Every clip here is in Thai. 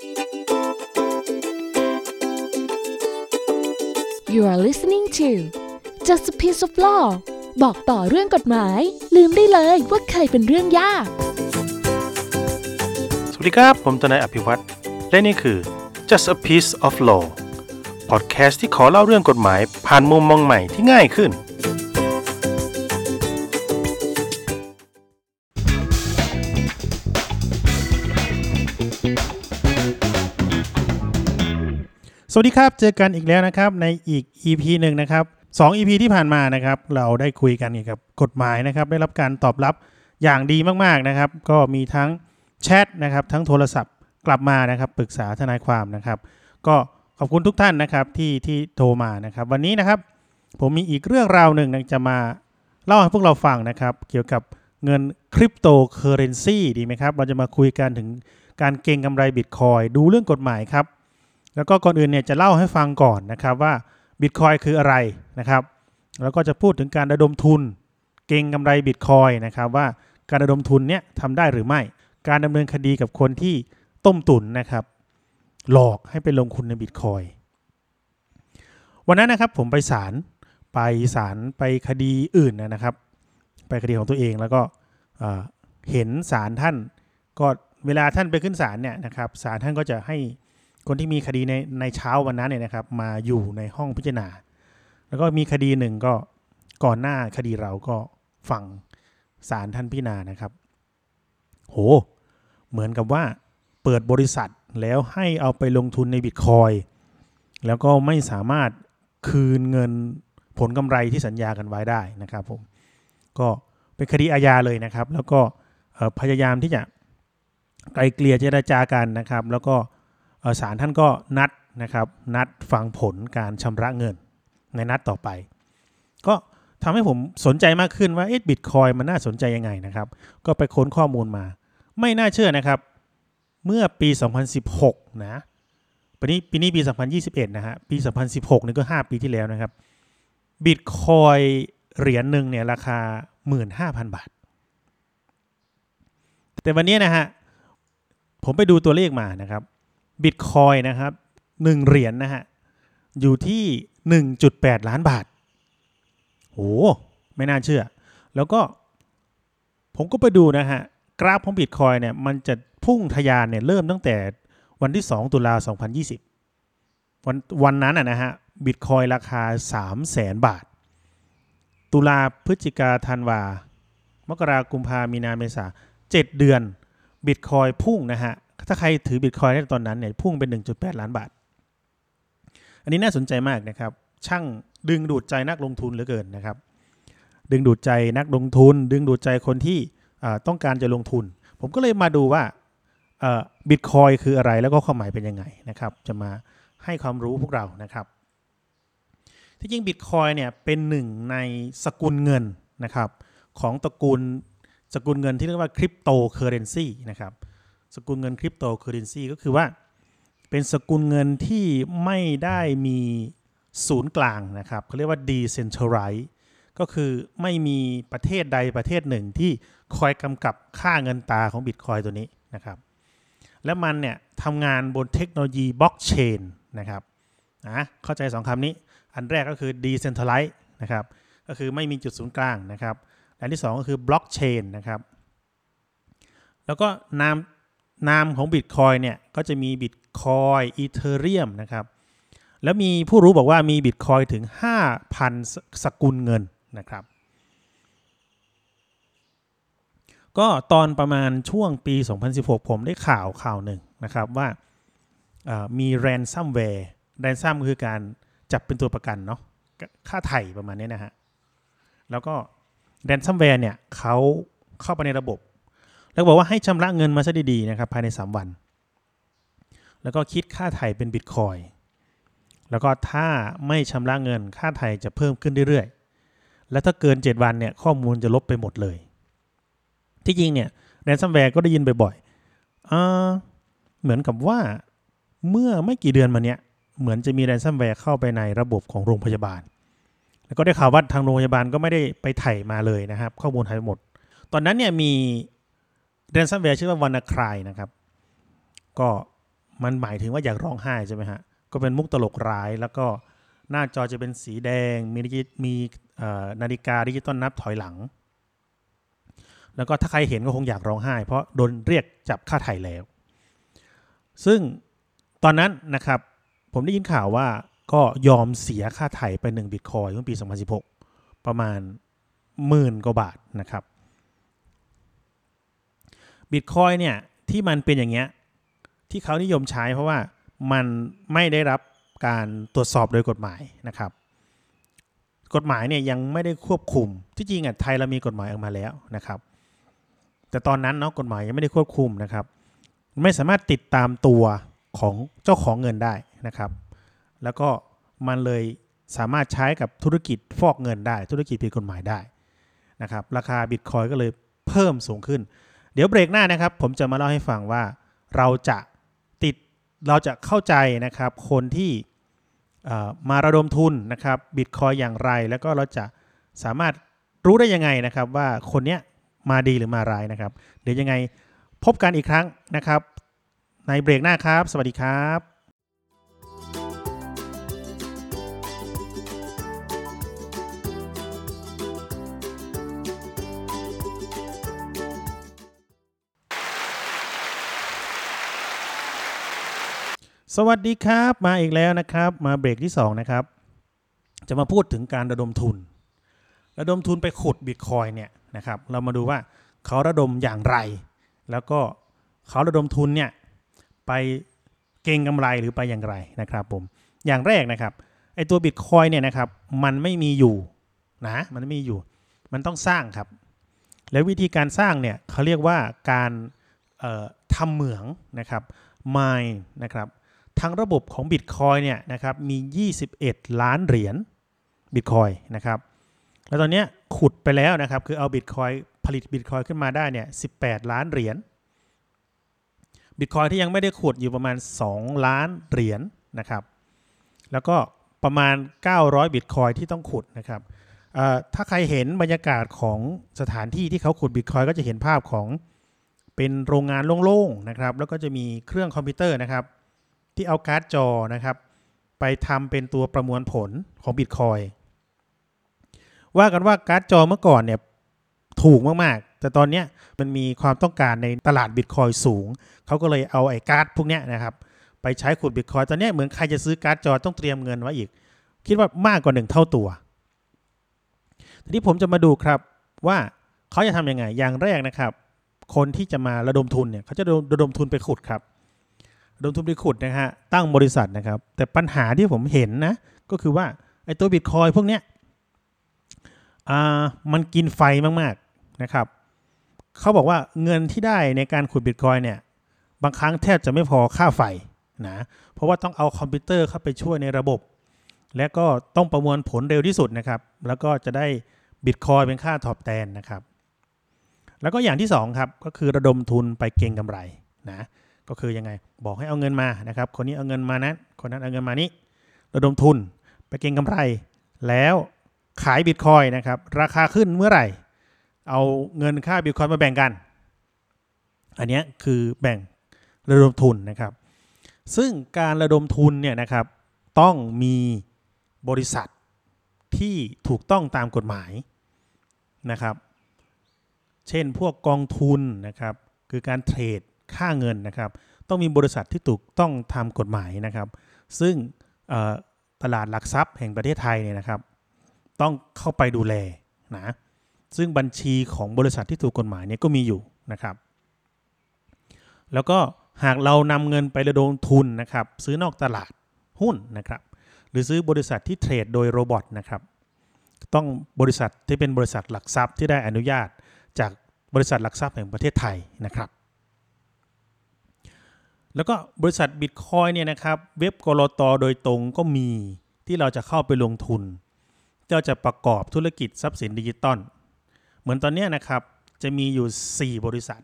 You are listening to Just a Piece of Law บอกต่อเรื่องกฎหมาย ลืมได้เลยว่าเคยเป็นเรื่องยาก สวัสดีครับ ผมทนายอภิวัตรและนี่คือ Just a Piece of Law พอดแคสต์ที่ขอเล่าเรื่องกฎหมาย ผ่านมุมมองใหม่ที่ง่ายขึ้น สวัสดีครับ เจอกันอีกแล้วนะครับในอีก EP หนึ่งนะครับสอง EP ที่ผ่านมานะครับ เราได้คุยกันเกี่ยวกับกฎหมายนะครับ ได้รับการตอบรับอย่างดีมากๆนะครับ ก็มีทั้งแชทนะครับ ทั้งโทรศัพท์กลับมานะครับปรึกษาทนายความนะครับ ก็ขอบคุณทุกท่านนะครับที่ที่โทรมานะครับ วันนี้นะครับ ผมมีอีกเรื่องราวหนึ่งจะมาเล่าให้พวกเราฟังนะครับ เกี่ยวกับเงินคริปโตเคอเรนซีดีไหมครับ เราจะมาคุยกันถึงการเก็งกำไรบิตคอยดูเรื่องกฎหมายครับ แล้วก็ก่อนอื่นเนี่ยจะเล่าให้ฟังก่อนนะครับว่าบิตคอยคืออะไรนะครับ แล้วก็จะพูดถึงการระดมทุน เก็งกำไรบิตคอยนะครับว่าการระดมทุนเนี่ยทำได้หรือไม่ การดำเนินคดีกับคนที่ต้มตุ๋นนะครับ หลอกให้ไปลงทุนในบิตคอยวันนั้นนะครับผมไปศาลไปศาลไปคดีอื่นนะครับ ไปคดีของตัวเองแล้วก็เห็นศาลท่านก็เวลาท่านไปขึ้นศาลเนี่ยนะครับศาลท่านก็จะให้ คนที่มีคดีในในเช้าวันนั้นเนี่ยนะครับ มาอยู่ในห้องพิจารณา แล้วก็มีคดีหนึ่งก็ก่อนหน้าคดีเราก็ฟังศาลท่านพิจารณานะครับ โห เหมือนกับว่าเปิดบริษัทแล้วให้เอาไปลงทุนในบิตคอยแล้วก็ไม่สามารถคืนเงินผลกำไรที่สัญญากันไว้ได้นะครับผมก็เป็นคดีอาญาเลยนะครับ แล้วก็พยายามที่จะไกลเกลี่ยเจรจากันนะครับ แล้วก็ ศาลท่านก็นัดนะครับนัดฟังผลการชำระเงินในนัดต่อไป ก็ทำให้ผมสนใจมากขึ้นว่าเอ๊ะบิตคอยมันน่าสนใจยังไงนะครับ ก็ไปค้นข้อมูลมา ไม่น่าเชื่อนะครับ เมื่อปี 2016 นะปีนี้ปีนี้ปี 2021 นะฮะปี 2016 นี่ก็ 5 ปีที่แล้วนะครับบิตคอยเหรียญหนึ่งเนี่ยราคา 15,000 บาท แต่วันนี้นะฮะผมไปดูตัวเลขมานะครับ บิตคอยนะครับหนึ่งเหรียญนะฮะ อยู่ที่ 1.8 ล้านบาทโหไม่น่าเชื่อ แล้วก็ผมก็ไปดูนะฮะ กราฟของบิตคอยเนี่ยมันจะพุ่งทะยานเนี่ยเริ่มตั้งแต่วันที่ 2 ตุลา 2020 วันวันนั้นอะนะฮะบิตคอยราคา 3 0 0แสนบาท ตุลาพฤศจิกาธันวามกรากุมภามีนาเมษาเจ็ดเดือนบิตคอยพุ่งนะฮะ ถ้าใครถือบิตคอยในตอนนั้นเนี่ยพุ่งเป็น 1.8 ล้านบาท อันนี้น่าสนใจมากนะครับ ช่างดึงดูดใจนักลงทุนเหลือเกินนะครับ ดึงดูดใจนักลงทุน ดึงดูดใจคนที่ต้องการจะลงทุน ผมก็เลยมาดูว่าบิตคอยคืออะไรแล้วก็ความหมายเป็นยังไงนะครับ จะมาให้ความรู้พวกเรานะครับ ที่จริงบิตคอยเนี่ยเป็นหนึ่งในสกุลเงินนะครับของตระกูลสกุลเงินที่เรียกว่าคริปโตเคอเรนซีนะครับ สกุลเงินคริปโตเคอเรนซีก็คือว่า เป็นสกุลเงินที่ไม่ได้มีศูนย์กลางนะครับเขาเรียกว่า decentralized ก็คือไม่มีประเทศใดประเทศหนึ่งที่คอยกำกับค่าเงินตาของบิตคอยตัวนี้นะครับ และมันเนี่ยทำงานบนเทคโนโลยีบล็อกเชนนะครับนะเข้าใจสองคำนี้ อันแรกก็คือ decentralized นะครับ ก็คือไม่มีจุดศูนย์กลางนะครับ อันที่ 2 ก็คือบล็อกเชนนะครับ แล้วก็นาม นามของ Bitcoin เนี่ยก็จะมี Bitcoin Ethereum นะครับ แล้วมีผู้รู้บอกว่ามี Bitcoin ถึง 5,000สสกุลเงินนะครับ ก็ตอนประมาณช่วงปี 2016 ผมได้ข่าวข่าวหนึ่งนะครับว่ามี ransomware ransom คือการจับเป็นตัวประกันเนาะค่าไถ่ประมาณนี้นะฮะ แล้วก็ ransomware เนี่ยเขาเข้าไปในระบบ แล้วบอกว่าให้ชำระเงินมาซะดีๆนะครับภายใน 3 วัน แล้วก็คิดค่าไถ่เป็นบิตคอยแล้วก็ถ้าไม่ชำระเงินค่าไถ่จะเพิ่มขึ้นเรื่อยๆ แล้วถ้าเกิน 7 วันเนี่ยข้อมูลจะลบไปหมดเลย ที่จริงเนี่ย ransomware ก็ได้ยินบ่อยๆเหมือนกับว่าเมื่อไม่กี่เดือนมาเนี้ยเหมือนจะมี ransomware เข้าไปในระบบของโรงพยาบาล แล้วก็ได้ข่าวว่าทางโรงพยาบาลก็ไม่ได้ไปไถ่มาเลยนะครับ ข้อมูลหายไปหมด ตอนนั้นเนี่ยมี ransomware ชื่อว่า WannaCry นะครับ ก็มันหมายถึงว่าอยากร้องไห้ใช่ไหมฮะ ก็เป็นมุกตลกร้ายแล้วก็หน้าจอจะเป็นสีแดง มีมีนาฬิกาดิจิตอลนับถอยหลัง แล้วก็ถ้าใครเห็นก็คงอยากร้องไห้ เพราะโดนเรียกจับค่าไถ่แล้ว ซึ่งตอนนั้นนะครับผมได้ยินข่าวว่าก็ยอมเสียค่าไถ่ไป1บิตคอยเมื่อปี 2016 ประมาณหมื่นกว่าบาทนะครับ บิตคอยเนี่ยที่มันเป็นอย่างเงี้ยที่เขานิยมใช้เพราะว่ามันไม่ได้รับการตรวจสอบโดยกฎหมายนะครับ กฎหมายเนี่ยยังไม่ได้ควบคุม ที่จริงอะไทยเรามีกฎหมายออกมาแล้วนะครับ แต่ตอนนั้นเนาะกฎหมายยังไม่ได้ควบคุมนะครับ ไม่สามารถติดตามตัวของเจ้าของเงินได้นะครับ แล้วก็มันเลยสามารถใช้กับธุรกิจฟอกเงินได้ ธุรกิจผิดกฎหมายได้นะครับ ราคาบิตคอยก็เลยเพิ่มสูงขึ้น เดี๋ยวเบรกหน้านะครับ ผมจะมาเล่าให้ฟังว่าเราจะติดเราจะเข้าใจนะครับคนที่มาระดมทุนนะครับบิตคอยอย่างไร แล้วก็เราจะสามารถรู้ได้ยังไงนะครับ ว่าคนเนี้ยมาดีหรือมาร้ายนะครับ เดี๋ยวยังไงพบกันอีกครั้งนะครับ ในเบรกหน้าครับ สวัสดีครับ สวัสดีครับมาอีกแล้วนะครับ มาเบรกที่2นะครับจะมาพูดถึงการระดมทุน ระดมทุนไปขุดบิตคอยเนี่ยนะครับเรามาดูว่าเขาระดมอย่างไร แล้วก็เขาระดมทุนเนี่ยไปเก่งกำไรหรือไปอย่างไรนะครับผมอย่างแรกนะครับไอตัวบิตคอยเนี่ยนะครับมันไม่มีอยู่นะมันไม่มีอยู่ มันต้องสร้างครับ แล้ววิธีการสร้างเนี่ยเขาเรียกว่าการเอ่อทำเหมืองนะครับ mine นะครับ ทั้งระบบของ Bitcoin เนี่ยนะครับมี 21 ล้านเหรียญ Bitcoin นะครับ แล้วตอนนี้ขุดไปแล้วนะครับ คือเอา Bitcoin ผลิต Bitcoin ขึ้นมาได้เนี่ย 18 ล้านเหรียญ Bitcoin ที่ยังไม่ได้ขุดอยู่ประมาณ 2 ล้านเหรียญนะครับ แล้วก็ประมาณ 900 Bitcoin ที่ต้องขุดนะครับถ้าใครเห็นบรรยากาศของสถานที่ที่เขาขุด Bitcoin ก็จะเห็นภาพของเป็นโรงงานโล่งๆนะครับ แล้วก็จะมีเครื่องคอมพิวเตอร์นะครับ ที่เอาการ์ดจอนะครับ ไปทำเป็นตัวประมวลผลของ Bitcoin ว่ากันว่าการ์ดจอเมื่อก่อนเนี่ยถูกมาก ๆ แต่ตอนนี้มันมีความต้องการในตลาด Bitcoin สูง เขาก็เลยเอาไอ้การ์ดพวกนี้นะครับ ไปใช้ขุด Bitcoin ตอนนี้เหมือนใครจะซื้อการ์ดจอต้องเตรียมเงินไว้อีก คิดว่ามากกว่าหนึ่งเท่าตัว ทีนี้ผมจะมาดูครับว่าเขาจะทำยังไง อย่างแรกนะครับ คนที่จะมาระดมทุนเนี่ยเขาจะระดมทุนไปขุดครับ ระดมทุนไปขุดนะฮะตั้งบริษัทนะครับ แต่ปัญหาที่ผมเห็นนะ ก็คือว่าไอ้ตัวบิตคอยพวกเนี้ยอ่ามันกินไฟมากๆนะครับเขาบอกว่าเงินที่ได้ในการขุดบิตคอยเนี่ยบางครั้งแทบจะไม่พอค่าไฟนะเพราะว่าต้องเอาคอมพิวเตอร์เข้าไปช่วยในระบบ และก็ต้องประมวลผลเร็วที่สุดนะครับ แล้วก็จะได้บิตคอยเป็นค่าตอบแทนนะครับ แล้วก็อย่างที่สองครับก็คือระดมทุนไปเก็งกำไรนะ ก็คือยังไงบอกให้เอาเงินมานะครับ คนนี้เอาเงินมานั้นคนนั้นเอาเงินมานี้ระดมทุนไปเก็งกำไร แล้วขายบิตคอยนะครับ ราคาขึ้นเมื่อไหร่ เอาเงินค่าบิตคอยมาแบ่งกัน อันนี้คือแบ่งระดมทุนนะครับ ซึ่งการระดมทุนเนี่ยนะครับ ต้องมีบริษัทที่ถูกต้องตามกฎหมายนะครับ เช่นพวกกองทุนนะครับ คือการเทรด ค่าเงินนะครับ ต้องมีบริษัทที่ถูกต้องทำกฎหมายนะครับ ซึ่งตลาดหลักทรัพย์แห่งประเทศไทยเนี่ยนะครับ ต้องเข้าไปดูแลนะซึ่งบัญชีของบริษัทที่ถูกกฎหมายเนี่ยก็มีอยู่นะครับ แล้วก็หากเรานำเงินไประดมทุนนะครับ ซื้อนอกตลาดหุ้นนะครับ หรือซื้อบริษัทที่เทรดโดยโรบอทนะครับต้องบริษัทที่เป็นบริษัทหลักทรัพย์ที่ได้อนุญาตจากบริษัทหลักทรัพย์แห่งประเทศไทยนะครับ แล้วก็บริษัทบิตคอยเนี่ยนะครับเว็บกรตโดยตรงก็มีที่เราจะเข้าไปลงทุนที่เราจะประกอบธุรกิจทรัพย์สินดิจิตอลเหมือนตอนนี้นะครับจะมีอยู่ 4 บริษัท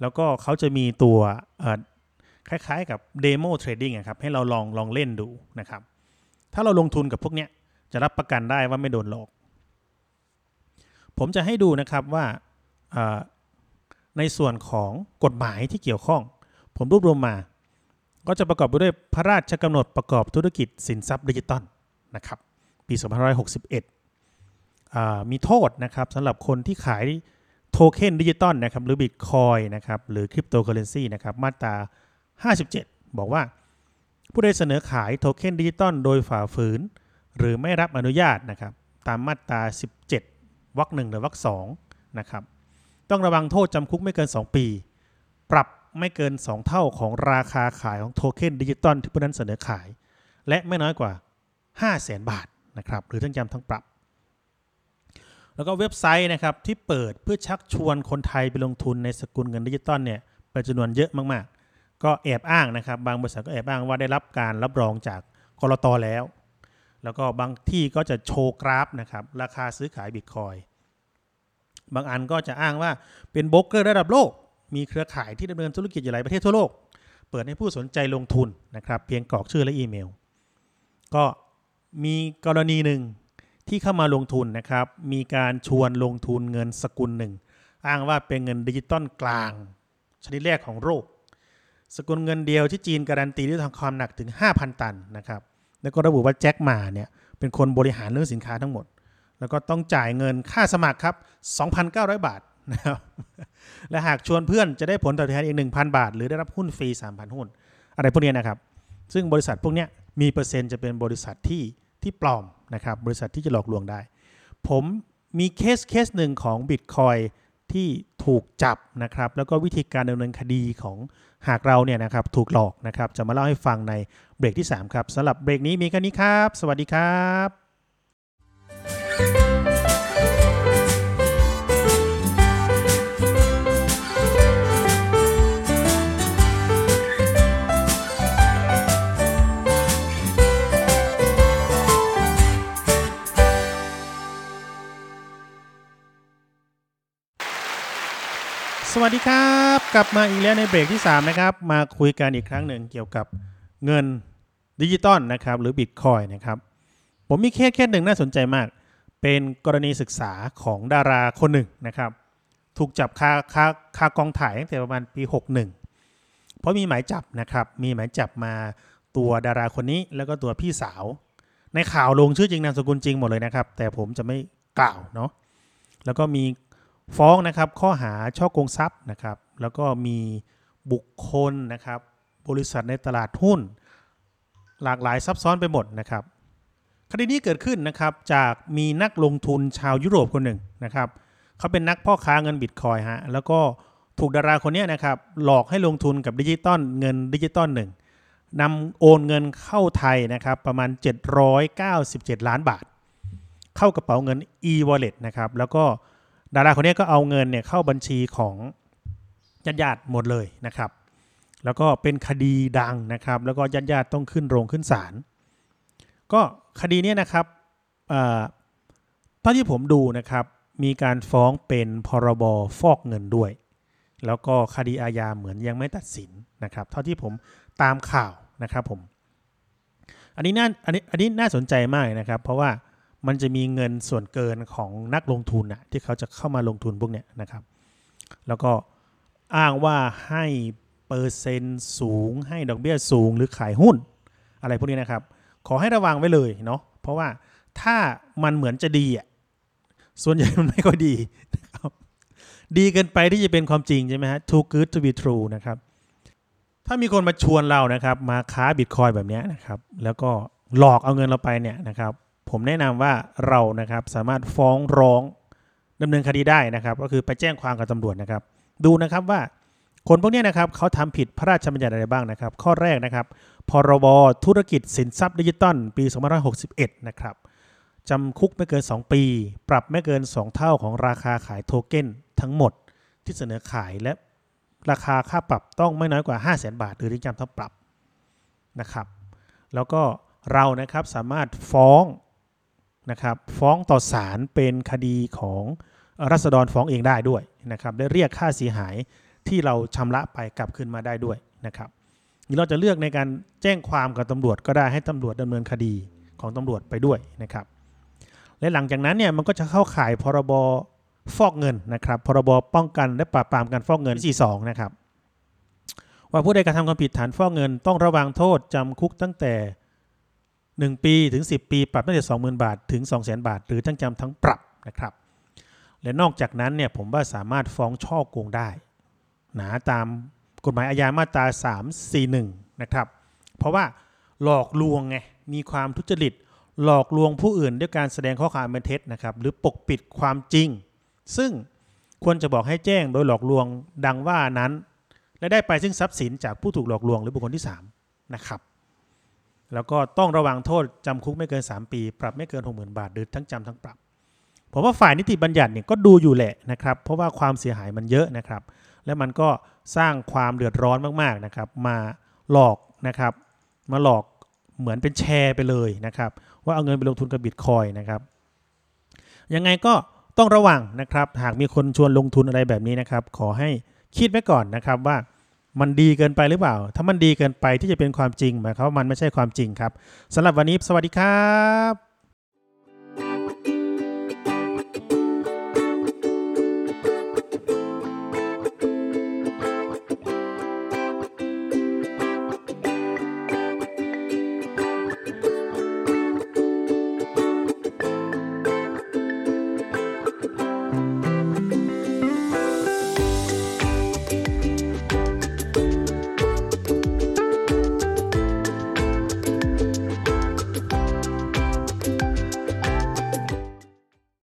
แล้วก็เขาจะมีตัวคล้ายๆกับ demo trading ครับให้เราลองลองเล่นดูนะครับ ถ้าเราลงทุนกับพวกเนี้ยจะรับประกันได้ว่าไม่โดนหลอก ผมจะให้ดูนะครับว่าในส่วนของกฎหมายที่เกี่ยวข้อง ผมรวบรวมมา ก็จะประกอบไปด้วยพระราชกำหนดประกอบธุรกิจสินทรัพย์ดิจิตอลนะครับ ปี2561อ่ามีโทษนะครับสำหรับคนที่ขายโทเค็นดิจิตอลนะครับหรือบิตคอยนะครับหรือคริปโตเคอเรนซีนะครับมาตรา 57 บอกว่าผู้ใดเสนอขายโทเค็นดิจิตอลโดยฝ่าฝืน หรือไม่รับอนุญาตนะครับตามมาตรา 17วรรคหนึ่งหรือวรรคสองนะครับต้องระวังโทษจำคุกไม่เกิน 2 ปี ปรับ ไม่เกิน 2 เท่าของราคาขายของโทเค็นดิจิตอลที่ผู้นั้นเสนอขาย และไม่น้อยกว่า 5 0 0แสนบาทนะครับหรือทั้งจำทั้งปรับ แล้วก็เว็บไซต์นะครับที่เปิดเพื่อชักชวนคนไทยไปลงทุนในสกุลเงินดิจิตอลเนี่ยเป็นจำนวนเยอะมากๆ ก็แอบอ้างนะครับ บางบริษัทก็แอบอ้างว่าได้รับการรับรองจากกรตแล้ว แล้วก็บางที่ก็จะโชว์กราฟนะครับราคาซื้อขายบิตคอยบางอันก็จะอ้างว่าเป็นโบรกเกอร์ระดับโลก มีเครือข่ายที่ดำเนินธุรกิจอยู่หลายประเทศทั่วโลก เปิดให้ผู้สนใจลงทุนนะครับ เพียงกรอกชื่อและอีเมล ก็มีกรณีหนึ่งที่เข้ามาลงทุนนะครับ มีการชวนลงทุนเงินสกุลหนึ่ง อ้างว่าเป็นเงินดิจิตอลกลาง ชนิดแรกของโลก สกุลเงินเดียวที่จีนการันตีด้วยทางความหนักถึง 5,000 ตันนะครับ แล้วก็ระบุว่าแจ็คหมาเนี่ยเป็นคนบริหารเรื่องสินค้าทั้งหมด แล้วก็ต้องจ่ายเงินค่าสมัครครับ 2,900 บาทนะครับ และหากชวนเพื่อนจะได้ผลตอบแทนอีก 1,000 บาท หรือได้รับหุ้นฟรี 3,000 หุ้น อะไรพวกนี้นะครับ ซึ่งบริษัทพวกนี้มีเปอร์เซ็นต์จะเป็นบริษัทที่ที่ปลอมนะครับบริษัทที่จะหลอกลวงได้ ผมมี case case หนึ่งของ Bitcoin ที่ถูกจับนะครับ แล้วก็วิธีการดำเนินคดีของหากเราเนี่ยนะครับถูกหลอกนะครับ จะมาเล่าให้ฟังในเบรกที่ 3 ครับสำหรับเบรกนี้มีแค่นี้ครับ สวัสดีครับ ดีครับ กลับมาอีกแล้วในเบรกที่ 3 นะครับ มาคุยกันอีกครั้งหนึ่งเกี่ยวกับเงินดิจิตอลนะครับ หรือบิตคอยนะครับ ผมมี case case หนึ่งน่าสนใจมาก เป็นกรณีศึกษาของดาราคนหนึ่งนะครับ ถูกจับคาคาคากองถ่ายตั้งแต่ประมาณปี 61 เพราะมีหมายจับนะครับ มีหมายจับมาตัวดาราคนนี้แล้วก็ตัวพี่สาว ในข่าวลงชื่อจริงนามสกุลจริงหมดเลยนะครับ แต่ผมจะไม่กล่าวเนาะแล้วก็มี ฟ้องนะครับข้อหาช่อโกงทรัพย์นะครับ แล้วก็มีบุคคลนะครับ บริษัทในตลาดหุ้น หลากหลายซับซ้อนไปหมดนะครับคดีนี้เกิดขึ้นนะครับจากมีนักลงทุนชาวยุโรปคนหนึ่งนะครับเขาเป็นนักพ่อค้าเงินบิตคอยฮะแล้วก็ถูกดาราคนนี้นะครับหลอกให้ลงทุนกับดิจิตอลเงินดิจิตอลหนึ่งนำโอนเงินเข้าไทยนะครับประมาณ 797 ล้านบาท เข้ากระเป๋าเงิน e-wallet นะครับแล้วก็ ดาราคนนี้ก็เอาเงินเนี่ยเข้าบัญชีของญาติๆหมดเลยนะครับ แล้วก็เป็นคดีดังนะครับ แล้วก็ญาติๆต้องขึ้นโรงขึ้นศาลก็คดีนี้นะครับเอ่อเท่าที่ผมดูนะครับมีการฟ้องเป็นพรบฟอกเงินด้วย แล้วก็คดีอาญาเหมือนยังไม่ตัดสินนะครับ เท่าที่ผมตามข่าวนะครับผม อันนี้น่าอันนี้อันนี้น่าสนใจมากนะครับ เพราะว่า มันจะมีเงินส่วนเกินของนักลงทุนนะที่เขาจะเข้ามาลงทุนพวกเนี้ยนะครับ แล้วก็อ้างว่าให้เปอร์เซ็นต์สูง ให้ดอกเบี้ยสูงหรือขายหุ้น อะไรพวกนี้นะครับ ขอให้ระวังไว้เลยเนาะเพราะว่าถ้ามันเหมือนจะดีอะส่วนใหญ่มันไม่ค่อยดีนะครับดีเกินไปที่จะเป็นความจริงใช่ไหมฮะ too good to be true นะครับ ถ้ามีคนมาชวนเรานะครับ มาค้าบิตคอยแบบนี้นะครับ แล้วก็หลอกเอาเงินเราไปเนี่ยนะครับ ผมแนะนำว่าเรานะครับสามารถฟ้องร้องดำเนินคดีได้นะครับ ก็คือไปแจ้งความกับตำรวจนะครับ ดูนะครับว่าคนพวกนี้นะครับเขาทำผิดพระราชบัญญัติอะไรบ้างนะครับ ข้อแรกนะครับ พรบธุรกิจสินทรัพย์ดิจิตอลปี 2561 นะครับจำคุกไม่เกิน 2 ปี ปรับไม่เกิน 2 เท่าของราคาขายโทเก้นทั้งหมดที่เสนอขายและราคาค่าปรับต้องไม่น้อยกว่า 5 0 0แสนบาท หรือทั้งจำทั้งปรับนะครับ แล้วก็เรานะครับสามารถฟ้อง นะครับฟ้องต่อศาลเป็นคดีของรัษฎรฟ้องเองได้ด้วยนะครับได้เรียกค่าเสียหายที่เราชำระไปกลับคืนมาได้ด้วยนะครับหรือเราจะเลือกในการแจ้งความกับตำรวจก็ได้ให้ตำรวจดำเนินคดีของตำรวจไปด้วยนะครับ และหลังจากนั้นเนี่ยมันก็จะเข้าข่ายพรบฟอกเงินนะครับ พรบป้องกันและปราบปรามการฟอกเงิน 42 นะครับ ว่าผู้ใดกระทำความผิดฐานฟอกเงินต้องระวังโทษจำคุกตั้งแต่ 1 ปีถึง 10 ปี ปรับตั้งแต่20,000 บาท ถึง 200,000 บาท หรือทั้งจำทั้งปรับนะครับ และนอกจากนั้นเนี่ยผมว่าสามารถฟ้องช่อโกงได้นะตามกฎหมายอาญามาตรา 341 นะครับ เพราะว่าหลอกลวงไงมีความทุจริต หลอกลวงผู้อื่น ด้วยการแสดงข้อความเป็นเท็จนะครับหรือปกปิดความจริง ซึ่งควรจะบอกให้แจ้งโดยหลอกลวงดังว่านั้น และได้ไปซึ่งทรัพย์สินจากผู้ถูกหลอกลวงหรือบุคคลที่ 3 นะครับ แล้วก็ต้องระวังโทษจำคุกไม่เกิน 3 ปี ปรับไม่เกิน 60,000 บาทหรือทั้งจำทั้งปรับผมว่าฝ่ายนิติบัญญัติเนี่ยก็ดูอยู่แหละนะครับ เพราะว่าความเสียหายมันเยอะนะครับ และมันก็สร้างความเดือดร้อนมากๆนะครับ มาหลอกนะครับ มาหลอกเหมือนเป็นแชร์ไปเลยนะครับ ว่าเอาเงินไปลงทุนกับบิตคอยนะครับ ยังไงก็ต้องระวังนะครับ หากมีคนชวนลงทุนอะไรแบบนี้นะครับ ขอให้คิดไว้ก่อนนะครับว่า มันดีเกินไปหรือเปล่า ถ้ามันดีเกินไปที่จะเป็นความจริงหมายความว่ามันไม่ใช่ความจริงครับสำหรับวันนี้สวัสดีครับ